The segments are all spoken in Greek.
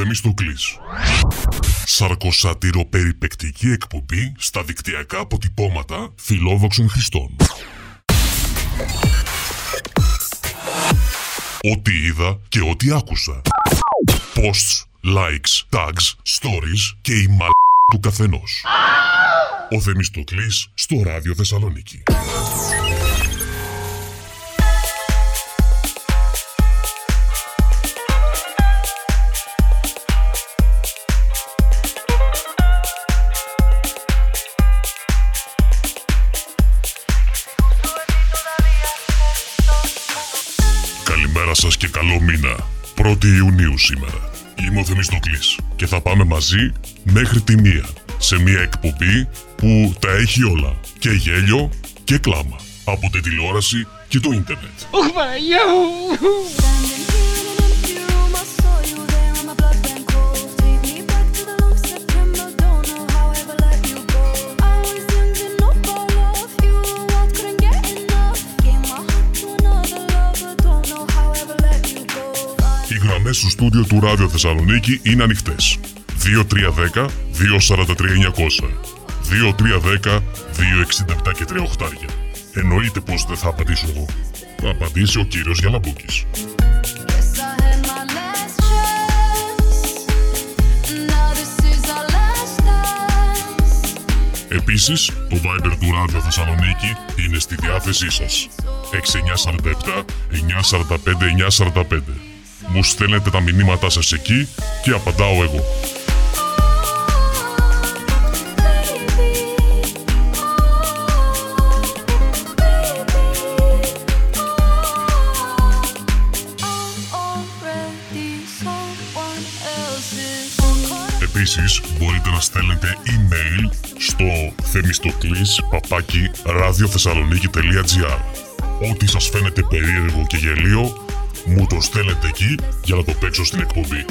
Θεμιστοκλής. Σαρκοσατυροπεριπεκτική εκπομπή στα δικτυακά αποτυπώματα φιλόδοξων χρηστών. Ό,τι είδα και ό,τι άκουσα. Posts, likes, tags, stories και η μαλ του καθενός. Ο Θεμιστοκλής στο Ράδιο Θεσσαλονίκη. Και καλό μήνα. 1η Ιουνίου σήμερα. Είμαι ο Θεμιστοκλής και θα πάμε μαζί μέχρι τη μία σε μια εκπομπή που τα έχει όλα. Και γέλιο και κλάμα. Από τη τηλεόραση και το ίντερνετ. Στούντιο του Ράδιο Θεσσαλονίκη είναι ανοιχτές. 2310 243 900 2310 267 και 3 οχτάρια. Εννοείται πως δεν θα απαντήσω εγώ. Θα απαντήσει ο κύριος Γιαλαμπούκης. Επίσης, το Viber του Ράδιο Θεσσαλονίκη είναι στη διάθεσή σας. 6947 945 945. Μου στέλνετε τα μηνύματά σας εκεί και απαντάω εγώ. Επίσης, μπορείτε να στέλνετε email στο θεμιστοκλής παπάκι ραδιοθεσσαλονίκη.gr Ό,τι σας φαίνεται περίεργο και γελίο, μου το στέλνετε εκεί για να το παίξω στην εκπομπή.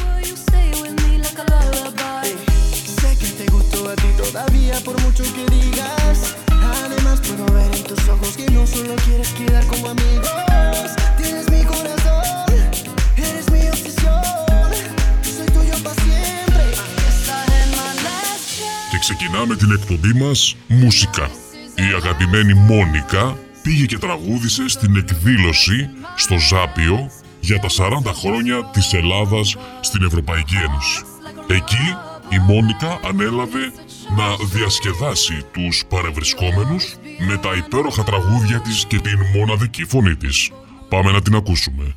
Και ξεκινάμε την εκπομπή μας μουσικά. Η αγαπημένη Μόνικα πήγε και τραγούδισε στην εκδήλωση στο Ζάπιο για τα 40 χρόνια της Ελλάδας στην Ευρωπαϊκή Ένωση. Εκεί η Μόνικα ανέλαβε να διασκεδάσει τους παρευρισκόμενους με τα υπέροχα τραγούδια της και την μοναδική φωνή της. Πάμε να την ακούσουμε.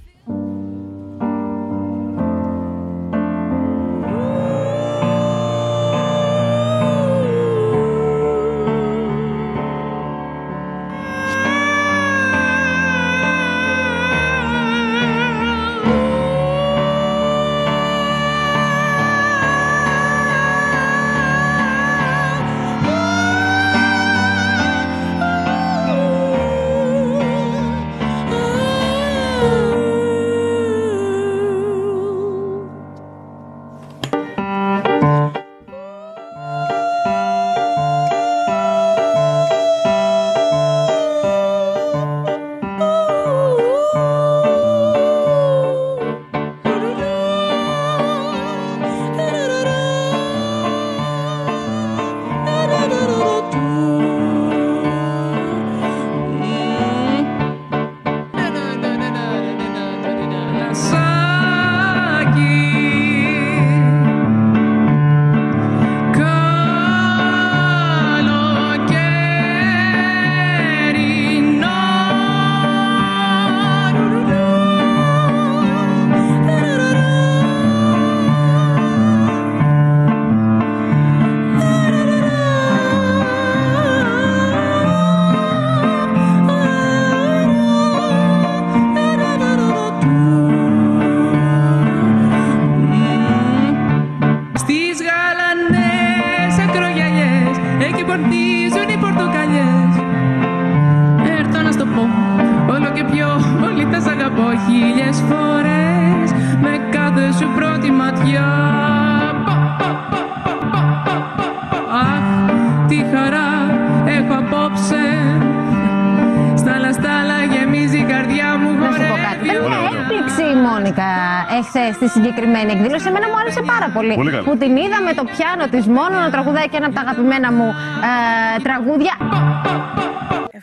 Μου άρεσε πάρα πολύ. Πολύ καλά. Που την είδα με το πιάνο της μόνο να τραγουδάει και ένα από τα αγαπημένα μου ε, τραγούδια.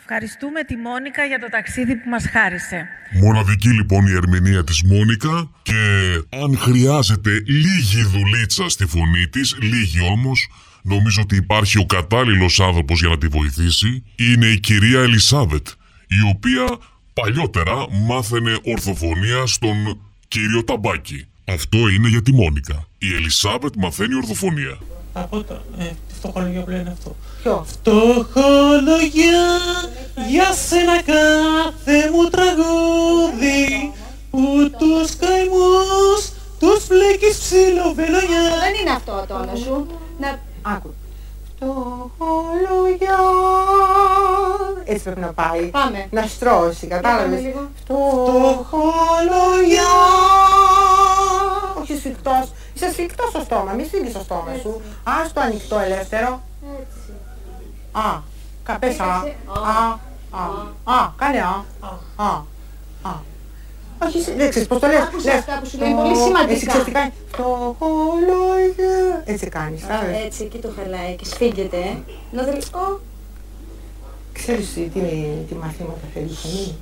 Ευχαριστούμε τη Μόνικα για το ταξίδι που μας χάρισε. Μοναδική λοιπόν η ερμηνεία της Μόνικα και αν χρειάζεται λίγη δουλίτσα στη φωνή της, λίγη όμως, νομίζω ότι υπάρχει ο κατάλληλος άνθρωπος για να τη βοηθήσει, είναι η κυρία Ελισάβετ, η οποία παλιότερα μάθαινε ορθοφωνία στον κύριο Ταμπάκη. Αυτό είναι για τη Μόνικα. Η Ελισάβετ μαθαίνει ορθοφωνία. Από το, ε, τη φτωχολογία που λένε αυτό. Ποιο; Φτωχολογία για σένα κάθε μου τραγούδι που τους καημούς τους φλέκεις ψιλοβελονιά. Δεν είναι αυτό το όνομα σου. Να... Άκου. Φτωχολογιά. Έτσι πρέπει να πάει. Πάμε. Να στρώσει, πάμε κατάλαβες. λίγο. Φτωχολογιά. Όχι σφιχτός. Είσαι σφιχτός στο στόμα. Μη σφίγγεις στο στόμα σου. Ας το ανοιχτό ελεύθερο. Έτσι. Α. Καπες α. Έπαιξε. Α. Α. Α. Κάνε α. Α. Α. Όχι, εσύ- δεν ξέρεις πώς το λες. Άκουσα Λες, αυτά που σου λένε, «Το- πολύ σημαντικά». Έτσι ξέρεις τι κάνει. Φτωχολογιά. Έτσι κάνεις. κατάλαβες. Έτσι, εκεί το χαλάει και σφίγγεται. ε. Να δεις. Ω, Ξέρεις τι, τι μαθήματα θέλεις η φωνή.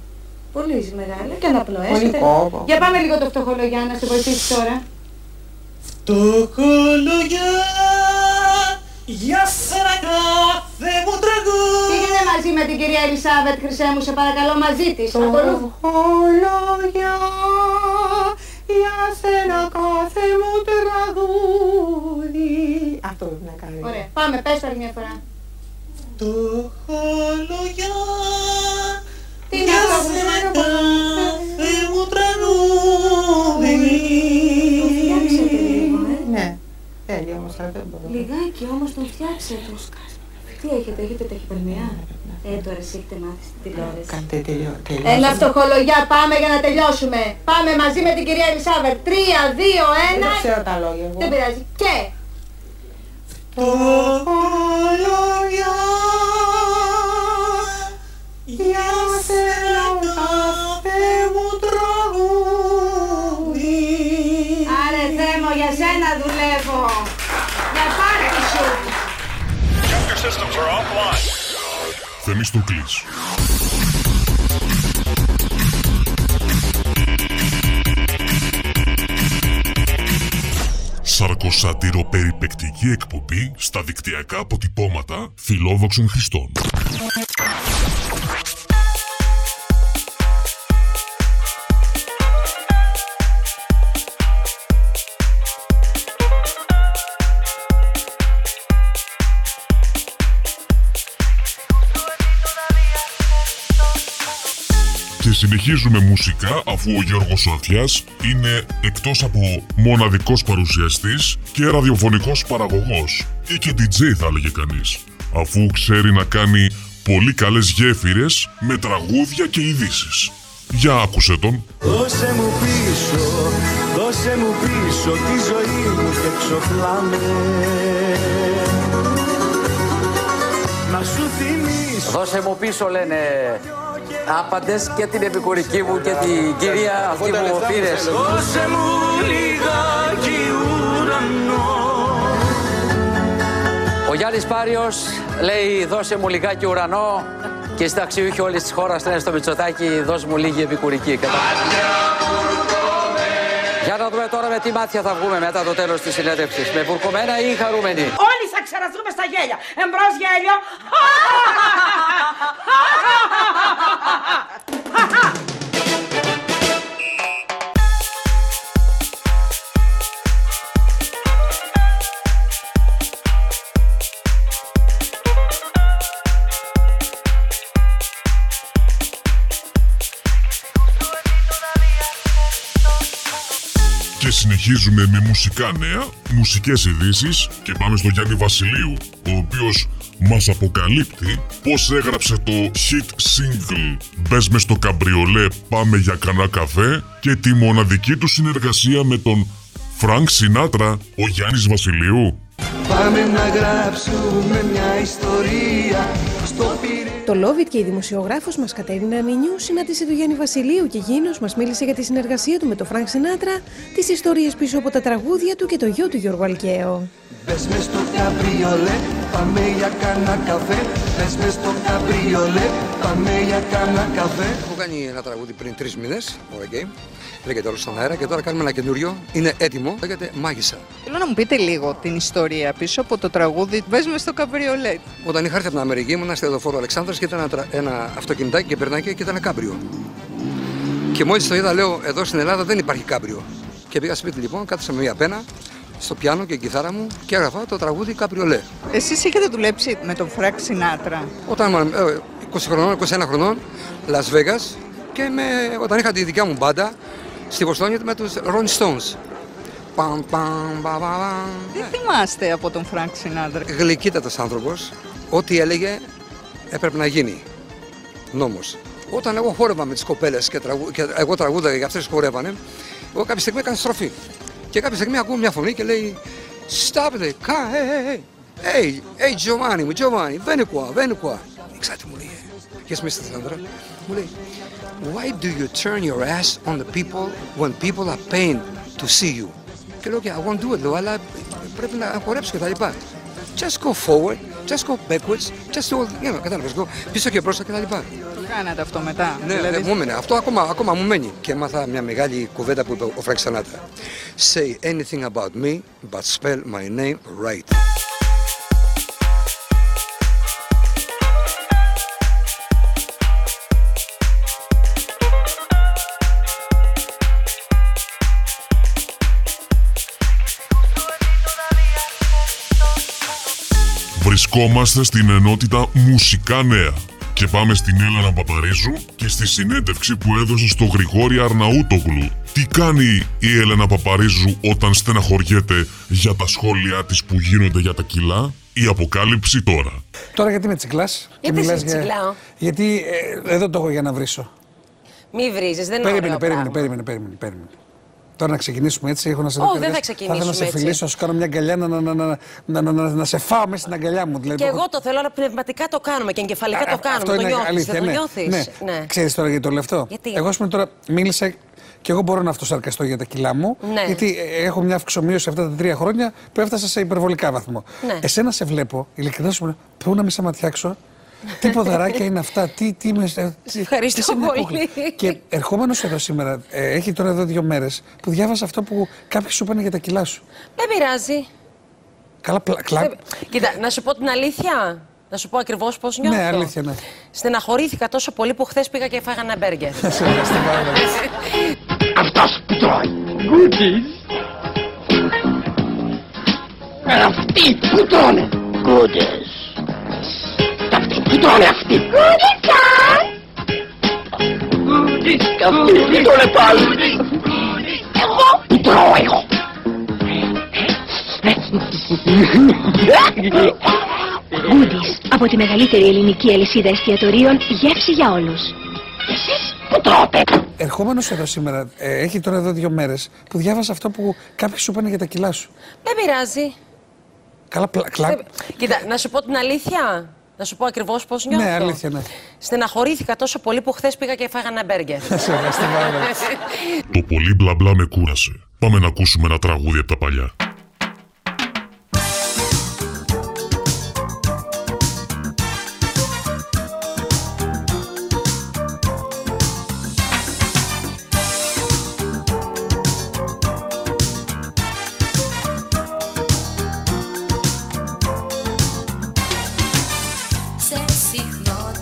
Πολύ μεγάλο και αναπνοές. Πολύ και- κόπο. Για πάμε λίγο το φτωχολογιά να σε βοηθήσει τώρα. Φτωχολογιά για σένα κάθε μου τραγούδι. Πήγαινε μαζί με την κυρία Ελισάβετ Χρυσέ μου, σε παρακαλώ μαζί της. Ακολού- Φτωχολογιά για σένα κάθε μου τραγούδι. Αυτό πρέπει να κάνει. Ωραία, πάμε, πες το άλλη μια φορά. Φτωχολογιά Τι είναι για αυτό που σένα σου κάθε μου τραγούδι. Φτιάξετε λίγο, ε. Ναι. Θέλει όμως, αλλά δεν μπορώ. Λιγάκι όμως τον φτιάξετε. Τι έχετε, έχετε ταχυπαρμία. Ε, τώρα εσύ έχετε μάθει στην τηλεόραση. Κάντε τελειώ. Ένα φτωχολογιά, πάμε για να τελειώσουμε. Πάμε μαζί με την κυρία Ελισάβετ. Τρία, δύο, Δεν ένα. ξέρω τα λόγια εγώ. Δεν πειράζει. Και. Φτωχολογιά Θεμίστοκλης. Σαρκοσατυροπεριπεκτική εκπομπή στα δικτυακά αποτυπώματα φιλόδοξων χρηστών. Συνεχίζουμε μουσικά αφού ο Γιώργος Σωτιάς είναι εκτός από μοναδικός παρουσιαστής και ραδιοφωνικός παραγωγός ή και DJ θα έλεγε κανείς αφού ξέρει να κάνει πολύ καλές γέφυρες με τραγούδια και ειδήσεις. Για άκουσε τον. Δώσε μου πίσω, δώσε μου πίσω τη ζωή μου και ξοφλάμε Να σου θυμίσω Δώσε μου πίσω λένε άπαντες και την επικουρική μου και την κυρία αυτή που πήρες. Δώσε μου λιγάκι ουρανό Ο Γιάννης Πάριος λέει δώσε μου λιγάκι ουρανό και οι συνταξιούχοι όλης της χώρας λένε στο Μητσοτάκι δώσε μου λίγη επικουρική. Κατα- Για να δούμε τώρα με τι μάτια θα βγούμε μετά το τέλος της συνέντευξης. Με βουρκωμένα ή χαρούμενοι. Όλοι θα ξεραστούμε στα γέλια. Εμπρός γέλιο. Και συνεχίζουμε με μουσικά νέα, μουσικές ειδήσεις και πάμε στο Γιάννη Βασιλείου, ο οποίος μας αποκαλύπτει πως έγραψε το hit single «Μπες μες στο καμπριολέ, πάμε για κανένα καφέ» και τη μοναδική του συνεργασία με τον Φρανκ Σινάτρα, ο Γιάννης Βασιλείου. Πάμε να γράψουμε μια ιστορία στο Πειραιά Το Love It και η δημοσιογράφος μας Κατερίνα Νινιού συνάντησε τον Γιάννη Βασιλείου και εκείνος μας μίλησε για τη συνεργασία του με τον Φρανκ Σινάτρα, τις ιστορίες πίσω από τα τραγούδια του και το γιο του Γιώργου Αλκαίο. Μπες μες στο καμπριολέ, πάμε για κάνα καφέ Μπες μες στο καμπριολέ, πάμε για κάνα καφέ Έχω κάνει ένα τραγούδι πριν τρεις μήνες, ωραία game. Λέγεται όλο στον αέρα και τώρα κάνουμε ένα καινούριο. Είναι έτοιμο, λέγεται Μάγισσα. Θέλω να μου πείτε λίγο την ιστορία πίσω από το τραγούδι Μπες μες στο καμπριολέτ. Όταν είχα έρθει από την Αμερική, ήμουν στη Εδωφόρο Αλεξάνδρας και ήταν ένα, τρα- ένα αυτοκινητάκι και περνάει και ήταν κάμπριο. Και μόλις το είδα, λέω: Εδώ στην Ελλάδα δεν υπάρχει κάμπριο. Και πήγα σπίτι λοιπόν, κάθισα με μια πένα στο πιάνο και η κιθάρα μου και έγραφα το τραγούδι Καμπριολέ. Εσείς είχατε δουλέψει με τον Φρανκ Σινάτρα. Όταν ήμουν ε, 20 χρονών, 21 χρονών, Las Vegas και με, όταν είχα τη δικιά μου μπάντα στη Βοστόνη με τους Rolling Stones. Παμ, παμ, πα, πα, πα. Τι θυμάστε από τον Φρανκ Σινάτρα. Γλυκύτατος άνθρωπος, ό,τι έλεγε έπρεπε να γίνει. Νόμος. Όταν εγώ χόρευα με τις κοπέλες και, τραγου... και εγώ τραγούδαγα και αυτές χορεύανε, εγώ κάποια στιγμή έκανα στροφή. Και κάποια στιγμή ακούω μια φωνή και λέει Stop it, κα, hey, hey, hey, hey, Giovanni, μου, Giovanni, vieni qua, vieni qua. Ξέρετε τι μου λέει, Yes, Mr. Sandra. Μου λέει, Why do you turn your ass on the people when people are paying to see you? Και λέω και I won't do it, λέω, αλλά πρέπει να χορέψω και τα λοιπά. Just go forward, just go backwards, just do, you know, κατάλαβες, go πίσω και μπροστά και τα λοιπά. Το κάνατε αυτό μετά; Ναι, δηλαδή, ναι, μου έμενε. Αυτό ακόμα, ακόμα μου μένει. Και έμαθα μια μεγάλη κουβέντα που είπε ο Φρανκ Σινάτρα. Say anything about me, but spell my name right. Βρισκόμαστε στην ενότητα Μουσικά Νέα και πάμε στην Έλενα Παπαρίζου και στη συνέντευξη που έδωσε στο Γρηγόρη Αρναούτογλου. Τι κάνει η Έλενα Παπαρίζου όταν στεναχωριέται για τα σχόλιά της που γίνονται για τα κιλά; Η αποκάλυψη τώρα. Τώρα γιατί με τσικλά. Γιατί σε τσικλάω; Γιατί ε, εδώ το έχω για να βρίσω. Μη βρίζεις, δεν είναι Περίμενε, ωραίο περίμενε, πράγμα. περίμενε, περίμενε, περίμενε. Τώρα να ξεκινήσουμε έτσι, έχω να σε. Oh, δεν θα ξεκινήσουμε. Θα να σε φιλήσω, να σου κάνω μια αγκαλιά, να, να, να, να, να, να, σε φάω μέσα στην αγκαλιά μου. Δηλαδή, και εγώ το θέλω, αλλά πνευματικά το κάνουμε και εγκεφαλικά το κάνουμε. Αυτό το είναι νιώθεις, αλήθεια, δεν ναι. νιώθεις. Ναι. ναι. Ξέρεις τώρα γιατί το λεφτό. Γιατί; Εγώ, ας τώρα, μίλησα και εγώ μπορώ να αυτοσαρκαστώ για τα κιλά μου. Ναι. Γιατί ε, ε, έχω μια αυξομοίωση αυτά τα τρία χρόνια που έφτασα σε υπερβολικά βαθμό. Ναι. Εσένα σε βλέπω, ειλικρινά σου πού να με σαματιάξω, τι ποδαράκια είναι αυτά, τι, τι με. ε, τι- ευχαριστώ είσαι μια πολύ. κούκλα. Και ερχόμενος εδώ σήμερα, ε, έχει τώρα εδώ δύο μέρες που διάβασα αυτό που κάποιοι σου είπαν για τα κιλά σου. Δεν πειράζει. Καλά, πλα, κλα... Δεν- Κοίτα, να σου πω την αλήθεια. Να σου πω ακριβώς πώς νιώθω. Ναι, αλήθεια, ναι. Στεναχωρήθηκα τόσο πολύ που χθες πήγα και έφαγα ένα μπέργκερ. Αυτός που τρώει goodies. Ε, Αυτοί που τρώνε goodies. Αυτοί που τρώνε αυτοί. Goodies Goodies Και αυτοί που τρώνε πάλι. Εγώ που τρώω εγώ. Goodies από τη μεγαλύτερη ελληνική αλυσίδα εστιατορίων γεύση για όλους. Που τρώτε. Ερχόμενος εδώ σήμερα, ε, έχει τώρα εδώ δύο μέρες που διάβασα αυτό που κάποιοι σου είπαν για τα κιλά σου. Δεν πειράζει. Καλά, πλα, κλα... Δεν- Κοίτα, να σου πω την αλήθεια. Να σου πω ακριβώς πώς νιώθω. Ναι, αλήθεια, ναι. Στεναχωρήθηκα τόσο πολύ που χθες πήγα και έφαγα ένα μπέργκερ. Σε ευχαριστώ πάρα πολύ. Το πολύ μπλα μπλα με κούρασε. Πάμε να ακούσουμε ένα τραγούδι από τα παλιά. signos.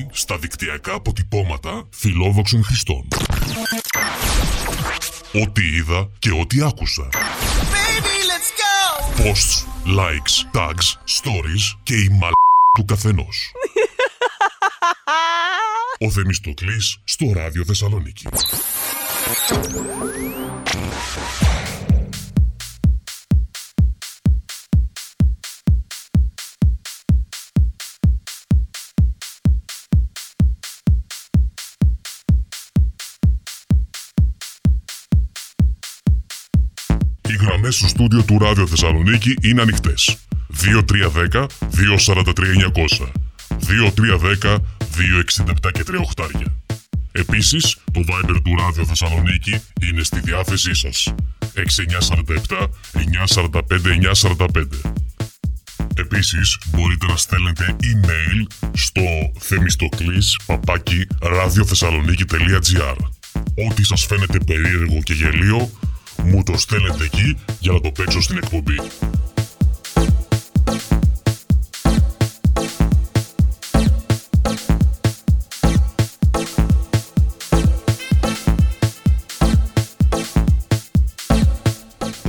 Εκπομπή στα δικτυακά αποτυπώματα φιλόδοξων χρηστών. Ό,τι είδα και ό,τι άκουσα. Posts, likes, tags, stories και η μαλ του καθενός. Ο Θεμιστοκλής στο Ράδιο Θεσσαλονίκη. Γραμμές στο στούντιο του Ράδιο Θεσσαλονίκη είναι ανοιχτές. 2310 243 900 2310 267 και 3 οχτάρια. Επίσης, το Viber του Ράδιο Θεσσαλονίκη είναι στη διάθεσή σας. 6947 945 945. Επίσης, μπορείτε να στέλνετε email στο θεμιστοκλής παπάκι ραδιοθεσσαλονίκη.gr Ό,τι σας φαίνεται περίεργο και γελίο, μου το στέλνετε εκεί για να το παίξω στην εκπομπή.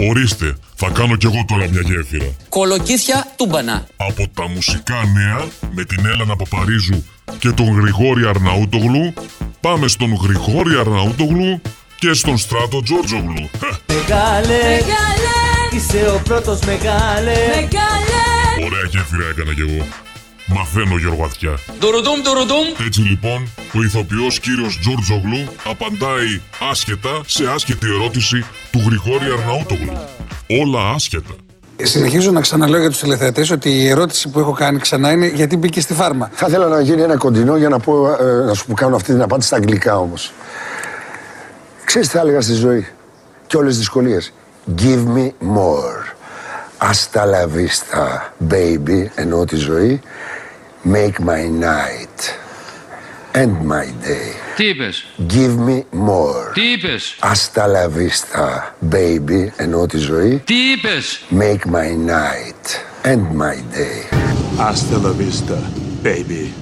Ορίστε, θα κάνω κι εγώ τώρα μια γέφυρα. Κολοκύθια τούμπανα. Από τα μουσικά νέα με την Έλενα Παπαρίζου και τον Γρηγόρη Αρναούτογλου πάμε στον Γρηγόρη Αρναούτογλου και στον Στράτο Τζόρτζογλου. Μεγάλε, είσαι ο πρώτος μεγάλε. Ωραία γέφυρα έκανα κι εγώ. Μαθαίνω Γιωργαθιά. Ντουρουντούμ, ντουρουντούμ. Έτσι λοιπόν, ο ηθοποιός κύριος Τζόρτζογλου απαντάει άσχετα σε άσχετη ερώτηση του Γρηγόρη Αρναούτογλου. Όλα άσχετα. Συνεχίζω να ξαναλέω για τους τηλεθεατές ότι η ερώτηση που έχω κάνει ξανά είναι γιατί μπήκε στη φάρμα. Θα ήθελα να γίνει ένα κοντινό για να, πω, ε, να σου κάνω αυτή την απάντηση στα αγγλικά όμως. Ξέρεις τι θα έλεγα στη ζωή και όλες τις δυσκολίες. Give me more. Hasta la vista, baby, εννοώ τη ζωή. Make my night. End my day. Τι είπες. Give me more. Τι είπες. Hasta la vista, baby, εννοώ τη ζωή. Τι είπες. Make my night. End my day. Hasta la vista, baby.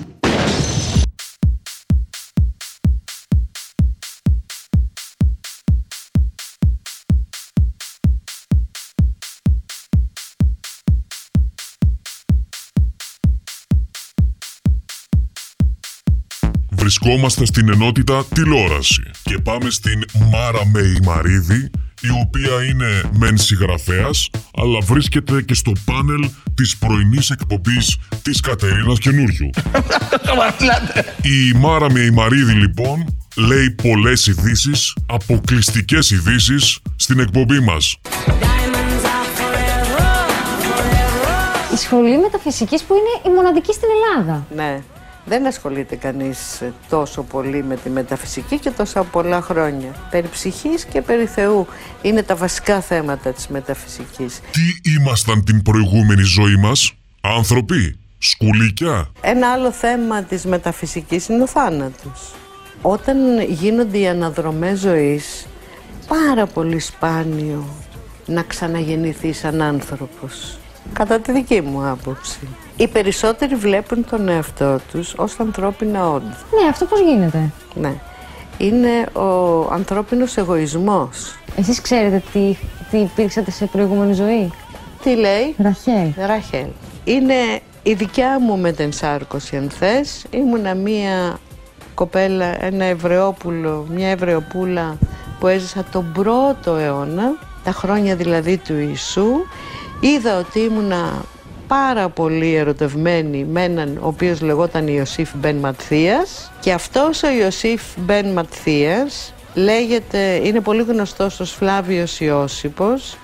Βρισκόμαστε στην ενότητα τηλεόραση και πάμε στην Μάρα Μεϊμαρίδη η οποία είναι μεν συγγραφέας, αλλά βρίσκεται και στο πάνελ της πρωινής εκπομπής της Κατερίνας Καινούριου. η Μάρα Μεϊμαρίδη λοιπόν λέει πολλές ειδήσεις, αποκλειστικές ειδήσεις στην εκπομπή μας. Η σχολή μεταφυσικής που είναι η μοναδική στην Ελλάδα. Ναι. Δεν ασχολείται κανείς τόσο πολύ με τη μεταφυσική και τόσα πολλά χρόνια. Περί ψυχής και περί Θεού είναι τα βασικά θέματα της μεταφυσικής. Τι ήμασταν την προηγούμενη ζωή μας, άνθρωποι, σκουλίκια; Ένα άλλο θέμα της μεταφυσικής είναι ο θάνατος. Όταν γίνονται οι αναδρομές ζωής, πάρα πολύ σπάνιο να ξαναγεννηθεί σαν άνθρωπος. Κατά τη δική μου άποψη. Οι περισσότεροι βλέπουν τον εαυτό τους ως ανθρώπινα όντα. Ναι, αυτό πώς γίνεται; Ναι. Είναι ο ανθρώπινος εγωισμός. Εσείς ξέρετε τι, τι υπήρξατε σε προηγούμενη ζωή; Τι λέει; Ραχέλ. Ραχέλ. Είναι η δικιά μου μετενσάρκωση αν θες. Ήμουνα μία κοπέλα, ένα Εβραιόπουλο, μια Εβραιοπούλα που έζησα τον πρώτο αιώνα, τα χρόνια δηλαδή του Ιησού. Είδα ότι ήμουνα πάρα πολύ ερωτευμένη με έναν ο οποίος λεγόταν Ιωσήφ Μπεν Ματθίας και αυτός ο Ιωσήφ Μπεν Ματθίας λέγεται, είναι πολύ γνωστός ως Φλάβιος Ιώσυπος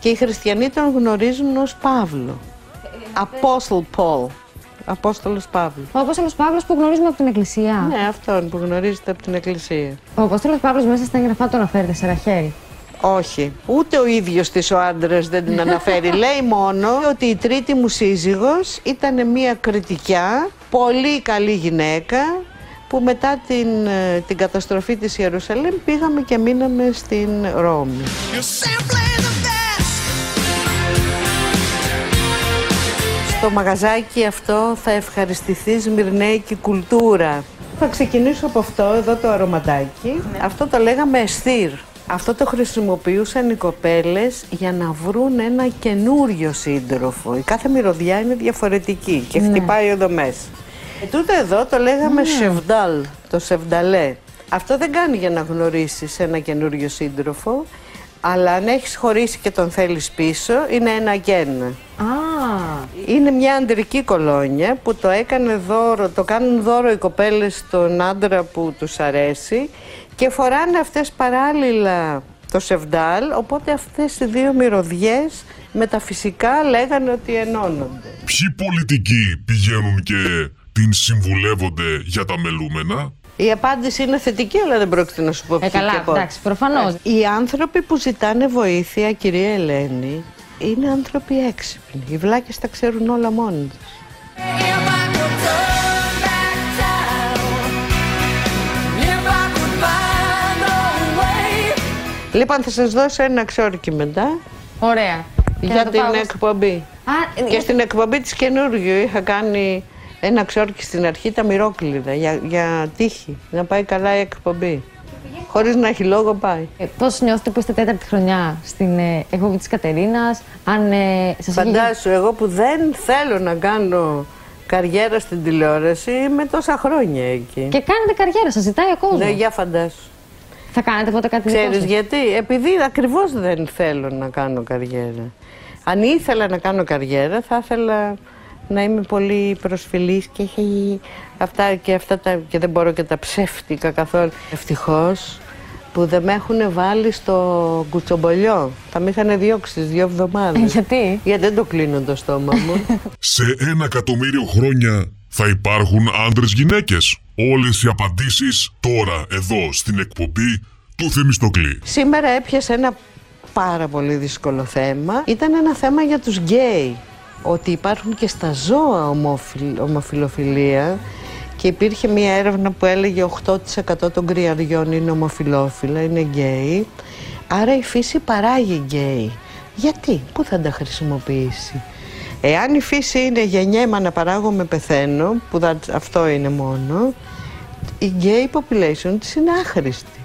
και οι χριστιανοί τον γνωρίζουν ως Παύλο. Apostle Paul. Απόστολος Παύλος. Ο Απόστολος Παύλος που γνωρίζουμε από την Εκκλησία. Ναι, αυτόν που γνωρίζετε από την Εκκλησία. Ο Απόστολος Παύλος μέσα στα εγγραφά τον αναφέρεται σε Ραχέλ. Όχι. Ούτε ο ίδιος της ο άντρας δεν την αναφέρει. Λέει μόνο ότι η τρίτη μου σύζυγος ήταν μια κριτικιά, πολύ καλή γυναίκα, που μετά την, ε, την καταστροφή της Ιερουσαλήμ πήγαμε και μείναμε στην Ρώμη. Στο μαγαζάκι αυτό θα ευχαριστηθεί Σμυρνέικη κουλτούρα. Θα ξεκινήσω από αυτό, εδώ το αρωματάκι. Αυτό το λέγαμε εστίρ. Αυτό το χρησιμοποιούσαν οι κοπέλες για να βρουν ένα καινούριο σύντροφο. Η κάθε μυρωδιά είναι διαφορετική και Ναι. χτυπάει εδώ μέσα. Ε, τούτο εδώ το λέγαμε σεβδάλ, το σεβδαλέ. Αυτό δεν κάνει για να γνωρίσεις ένα καινούριο σύντροφο, αλλά αν έχεις χωρίσει και τον θέλεις πίσω, είναι ένα και ένα. Είναι μια αντρική κολόνια που το έκανε δώρο, το κάνουν δώρο οι κοπέλες στον άντρα που τους αρέσει και φοράνε αυτές παράλληλα το σεβδάλ, οπότε αυτές οι δύο μυρωδιές μεταφυσικά λέγανε ότι ενώνονται. Ποιοι πολιτικοί πηγαίνουν και την συμβουλεύονται για τα μελούμενα; Η απάντηση είναι θετική, αλλά δεν πρόκειται να σου πω ποιοι καλά, και πώς. εντάξει, προφανώς. Οι άνθρωποι που ζητάνε βοήθεια, κυρία Ελένη, είναι άνθρωποι έξυπνοι. Οι βλάκες τα ξέρουν όλα μόνοι τους. Λοιπόν, θα σας δώσω ένα ξόρκι μετά. Ωραία. Για να το την πάω εγώ εκπομπή. Α, Και στην εκπομπή της καινούργιου είχα κάνει ένα ξόρκι στην αρχή τα μυρόκληρα για, για τύχη. Να πάει καλά η εκπομπή. Χωρίς να έχει λόγο πάει. Ε, Πώς νιώθετε που είστε τέταρτη χρονιά στην ε, εκπομπή της Κατερίνας, αν ε, σας έχει- Φαντάσου, εγώ που δεν θέλω να κάνω καριέρα στην τηλεόραση, είμαι τόσα χρόνια εκεί. Και κάνετε καριέρα, σας ζητάει ο κόσμος. Ναι, για φαντάσου. Θα κάνετε ποτέ κάτι δικό Ξέρεις σας; γιατί, επειδή ακριβώς δεν θέλω να κάνω καριέρα. Αν ήθελα να κάνω καριέρα, θα ήθελα να είμαι πολύ προσφυλής και έχει αυτά και αυτά τα, και δεν μπορώ και τα ψεύτικα καθόλου. Ευτυχώς που δεν με έχουν βάλει στο κουτσομπολιό. Θα με είχαν διώξει τις δύο εβδομάδες. Ε, γιατί; Γιατί δεν το κλείνω το στόμα μου. Σε ένα εκατομμύριο χρόνια θα υπάρχουν άντρες γυναίκες. Όλες οι απαντήσεις τώρα εδώ στην εκπομπή του Θεμιστοκλή. Σήμερα έπιασε ένα πάρα πολύ δύσκολο θέμα. Ήταν ένα θέμα για τους γκέι. Ότι υπάρχουν και στα ζώα ομοφυλ, ομοφυλοφιλία και υπήρχε μια έρευνα που έλεγε 8% των κριαριών είναι ομοφυλόφιλα, είναι γκέι. Άρα η φύση παράγει γκέι. Γιατί, πού θα τα χρησιμοποιήσει; Εάν η φύση είναι γεννιέμαι, αναπαράγομαι, πεθαίνω, που θα- αυτό είναι μόνο, η gay population της είναι άχρηστη.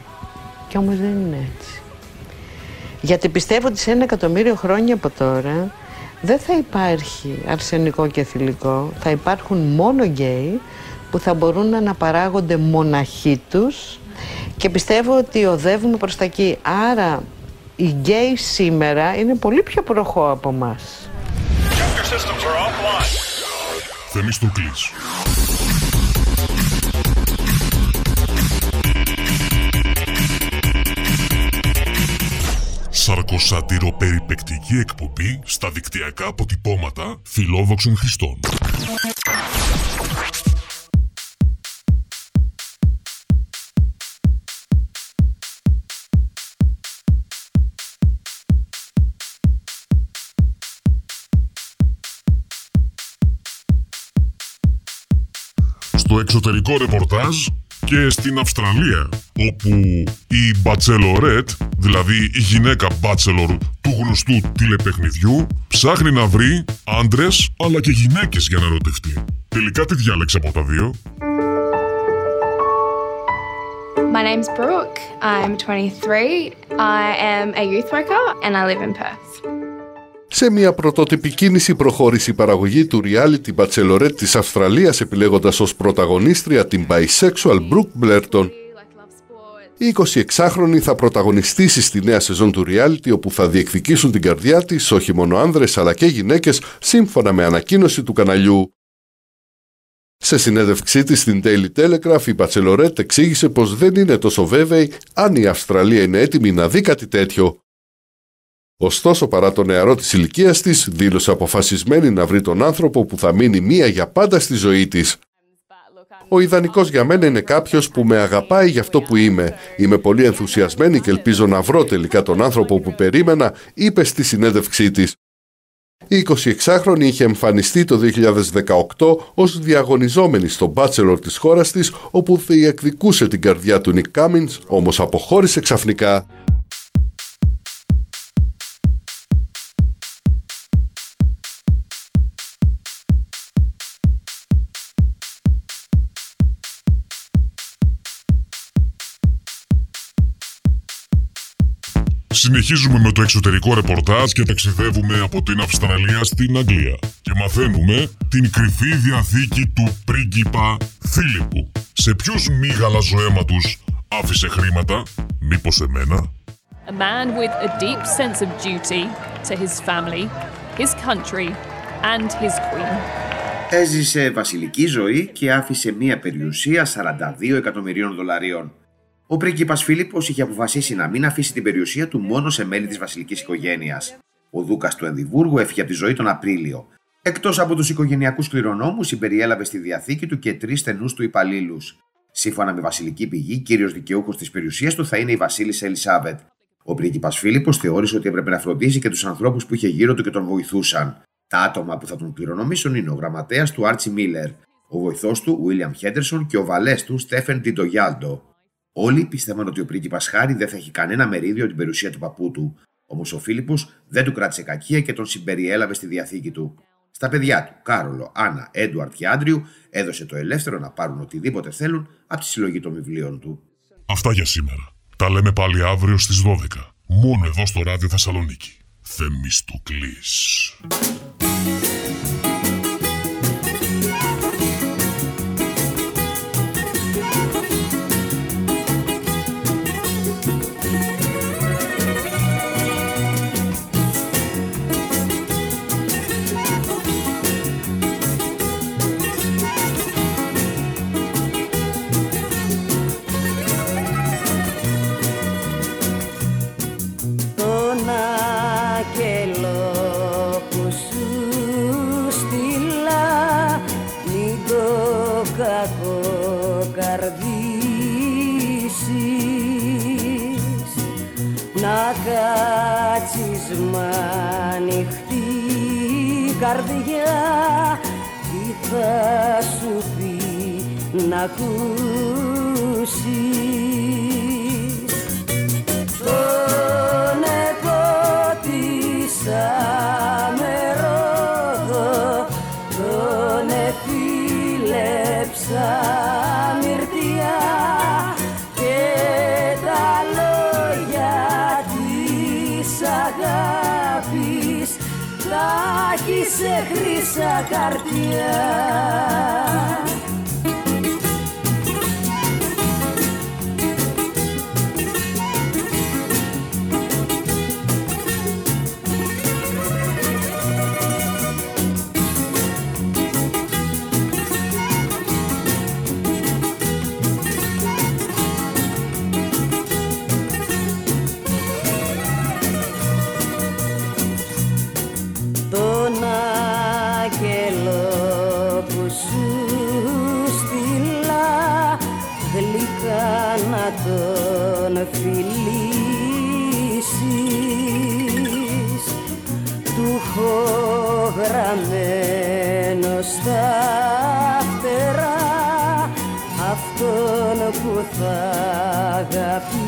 Και όμως δεν είναι έτσι. Γιατί πιστεύω ότι σε ένα εκατομμύριο χρόνια από τώρα δεν θα υπάρχει αρσενικό και θηλυκό. Θα υπάρχουν μόνο γκέι που θα μπορούν να αναπαράγονται μοναχοί τους και πιστεύω ότι οδεύουμε προς τα εκεί. Άρα οι γκέι σήμερα είναι πολύ πιο προχώ από μας. Θεμιστοκλής. Σαρκοσατυροπεριπεκτική εκπομπή στα δικτυακά αποτυπώματα φιλόδοξων χρηστών. Εξωτερικό ρεπορτάζ και στην Αυστραλία, όπου η Bachelorette, δηλαδή η γυναίκα Bachelor του γνωστού τηλεπαιχνιδιού, ψάχνει να βρει άντρες αλλά και γυναίκες για να ερωτευτεί. Τελικά τι διάλεξε από τα δύο. My name's Brooke. I'm 23. I am a youth worker and I live in Perth. Σε μια πρωτότυπη κίνηση προχώρησε η παραγωγή του reality Bachelorette της Αυστραλίας επιλέγοντας ως πρωταγωνίστρια την bisexual Brooke Blerton. Η 26χρονη θα πρωταγωνιστήσει στη νέα σεζόν του reality όπου θα διεκδικήσουν την καρδιά της όχι μόνο άνδρες αλλά και γυναίκες σύμφωνα με ανακοίνωση του καναλιού. Σε συνέντευξή της στην Daily Telegraph η Bachelorette εξήγησε πως δεν είναι τόσο βέβαιη αν η Αυστραλία είναι έτοιμη να δει κάτι τέτοιο. Ωστόσο, παρά το νεαρό της ηλικίας της, δήλωσε αποφασισμένη να βρει τον άνθρωπο που θα μείνει μία για πάντα στη ζωή της. Ο ιδανικός για μένα είναι κάποιος που με αγαπάει για αυτό που είμαι. Είμαι πολύ ενθουσιασμένη και ελπίζω να βρω τελικά τον άνθρωπο που περίμενα, είπε στη συνέντευξή της. Η 26χρονη είχε εμφανιστεί το 2018 ως διαγωνιζόμενη στο Bachelor της χώρας της, όπου διεκδικούσε την καρδιά του Nick Cummins, όμως αποχώρησε ξαφνικά. Συνεχίζουμε με το εξωτερικό ρεπορτάζ και ταξιδεύουμε από την Αυστραλία στην Αγγλία και μαθαίνουμε την κρυφή διαθήκη του πρίγκιπα Φίλιππου. Σε ποιους μη γαλαζοαίματους άφησε χρήματα, μήπως εμένα; A man with a deep sense of duty to his family, his country and his queen. Έζησε βασιλική ζωή και άφησε μία περιουσία 42 εκατομμυρίων δολαρίων. Ο πρίγκιπας Φίλιππος είχε αποφασίσει να μην αφήσει την περιουσία του μόνο σε μέλη της βασιλικής οικογένειας. Ο Δούκας του Ενδιβούργου έφυγε από τη ζωή τον Απρίλιο. Εκτός από τους οικογενειακούς κληρονόμους, συμπεριέλαβε στη διαθήκη του και τρεις στενούς του υπαλλήλους. Σύμφωνα με βασιλική πηγή, κύριος δικαιούχος της περιουσίας του θα είναι η Βασίλισσα Ελισάβετ. Ο πρίγκιπας Φίλιππος θεώρησε ότι έπρεπε να φροντίζει και τους ανθρώπους που είχε γύρω του και τον βοηθούσαν. Τα άτομα που θα τον κληρονομήσουν είναι ο γραμματέας του Άρτσι Μίλλερ, ο βοηθός του Βίλιαμ Χέντερσον και ο βαλές του Στέφεν Τιντογιάλντο. Όλοι πίστευαν ότι ο πρίγκιπας Χάρη δεν θα έχει κανένα μερίδιο την περιουσία του παππού του. Όμως ο Φίλιππος δεν του κράτησε κακία και τον συμπεριέλαβε στη διαθήκη του. Στα παιδιά του, Κάρολο, Άννα, Έντουαρτ και Άντριου, έδωσε το ελεύθερο να πάρουν οτιδήποτε θέλουν από τη συλλογή των βιβλίων του. Αυτά για σήμερα. Τα λέμε πάλι αύριο στις 12. Μόνο εδώ στο Ράδιο Θεσσαλονίκη. Θεμιστοκλής. Ακούσεις τον επότισα με ρόδο, τον επίλεψα μυρτιά και τα λόγια της αγάπης τα έχει σε χρύσα καρδιά. Να τον φιλήσεις. Του έχω γραμμένο στα φτερά αυτόν που θα αγαπήσεις